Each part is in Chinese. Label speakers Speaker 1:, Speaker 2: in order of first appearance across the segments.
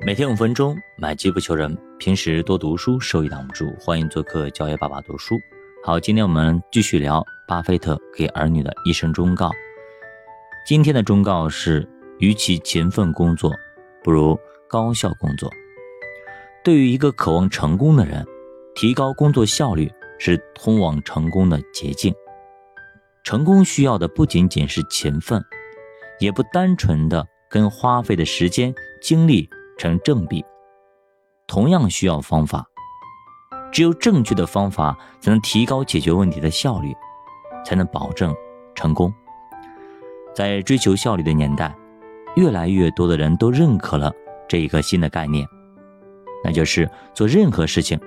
Speaker 1: 每天五分钟，买机不求人。平时多读书，收益挡不住。欢迎做客教爷爸爸读书。好，今天我们继续聊巴菲特给儿女的一生忠告。今天的忠告是：与其勤奋工作，不如高效工作。对于一个渴望成功的人，提高工作效率是通往成功的捷径。成功需要的不仅仅是勤奋，也不单纯的跟花费的时间、精力。成正比，同样需要方法。只有正确的方法，才能提高解决问题的效率，才能保证成功。在追求效率的年代，越来越多的人都认可了这一个新的概念，那就是做任何事情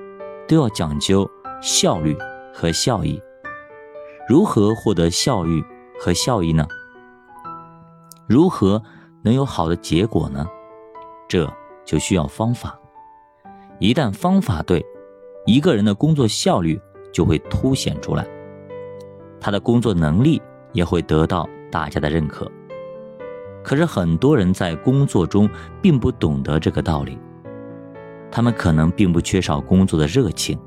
Speaker 1: 都要讲究效率和效益。如何获得效率和效益呢？如何能有好的结果呢？这。就需要方法，一旦方法对，一个人的工作效率就会凸显出来，他的工作能力也会得到大家的认可。可是很多人在工作中并不懂得这个道理，他们可能并不缺少工作的热情，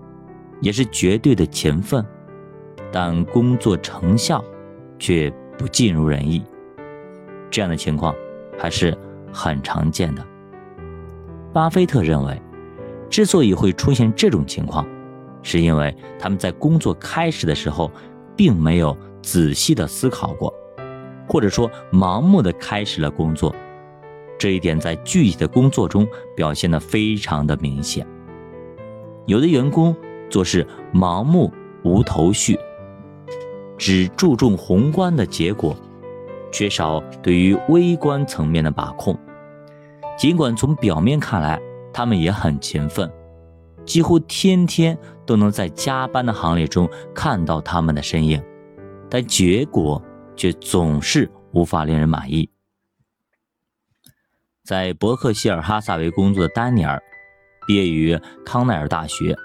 Speaker 1: 也是绝对的勤奋，但工作成效却不尽如人意，这样的情况还是很常见的。巴菲特认为，之所以会出现这种情况，是因为他们在工作开始的时候，并没有仔细的思考过，或者说盲目的开始了工作。这一点在具体的工作中表现的非常的明显。有的员工做事盲目无头绪，只注重宏观的结果，缺少对于微观层面的把控。尽管从表面看来，他们也很勤奋，几乎天天都能在加班的行列中看到他们的身影，但结果却总是无法令人满意。在伯克希尔哈萨维工作的丹尼尔，毕业于康奈尔大学，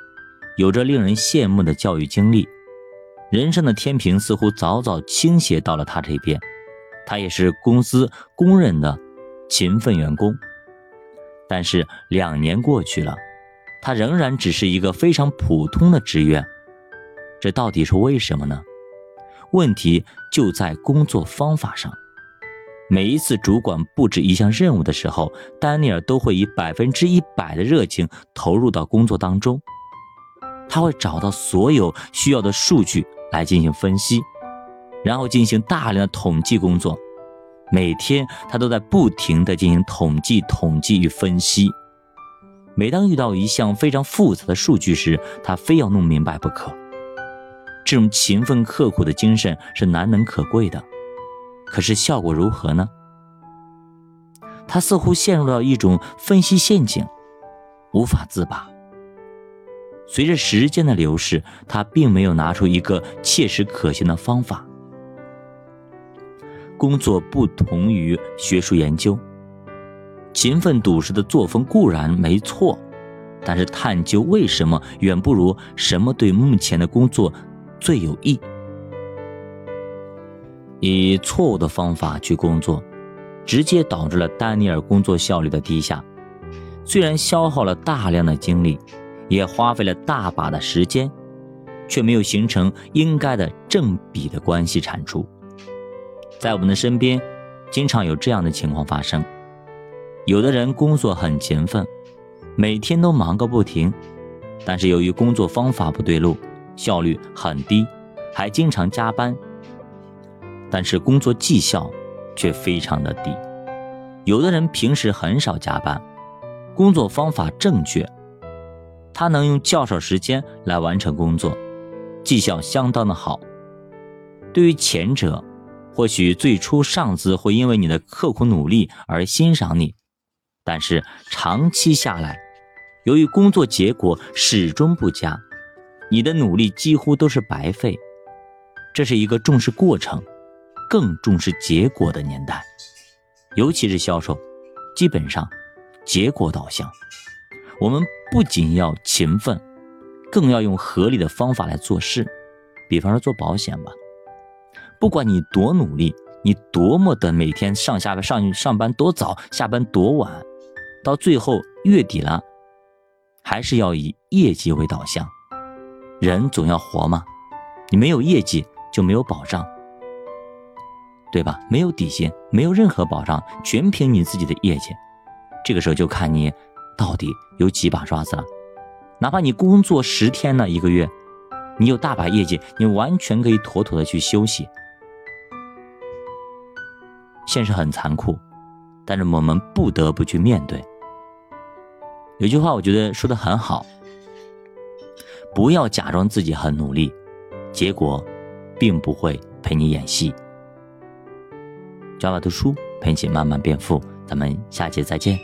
Speaker 1: 有着令人羡慕的教育经历，人生的天平似乎早早倾斜到了他这边。他也是公司公认的勤奋员工。但是两年过去了，他仍然只是一个非常普通的职员，这到底是为什么呢？问题就在工作方法上。每一次主管布置一项任务的时候，丹尼尔都会以百分之一百的热情投入到工作当中。他会找到所有需要的数据来进行分析，然后进行大量的统计工作。每天，他都在不停地进行统计、统计与分析。每当遇到一项非常复杂的数据时，他非要弄明白不可。这种勤奋刻苦的精神是难能可贵的，可是效果如何呢？他似乎陷入了一种分析陷阱，无法自拔。随着时间的流逝，他并没有拿出一个切实可行的方法。工作不同于学术研究，勤奋笃实的作风固然没错，但是探究为什么远不如什么对目前的工作最有益。以错误的方法去工作，直接导致了丹尼尔工作效率的低下。虽然消耗了大量的精力，也花费了大把的时间，却没有形成应该的正比的关系产出。在我们的身边，经常有这样的情况发生：有的人工作很勤奋，每天都忙个不停，但是由于工作方法不对路，效率很低，还经常加班，但是工作绩效却非常的低。有的人平时很少加班，工作方法正确，他能用较少时间来完成工作，绩效相当的好。对于前者，或许最初上司会因为你的刻苦努力而欣赏你，但是长期下来，由于工作结果始终不佳，你的努力几乎都是白费。这是一个重视过程，更重视结果的年代，尤其是销售，基本上结果导向。我们不仅要勤奋，更要用合理的方法来做事，比方说做保险吧。不管你多努力，你多么的每天上下班上上班多早，下班多晚，到最后月底了，还是要以业绩为导向。人总要活嘛，你没有业绩就没有保障，对吧？没有底薪，没有任何保障，全凭你自己的业绩。这个时候就看你到底有几把刷子了。哪怕你工作十天呢，一个月，你有大把业绩，你完全可以妥妥的去休息。现实很残酷，但是我们不得不去面对。有句话我觉得说的很好。不要假装自己很努力，结果并不会陪你演戏。教娃读书陪你慢慢变富，咱们下节再见。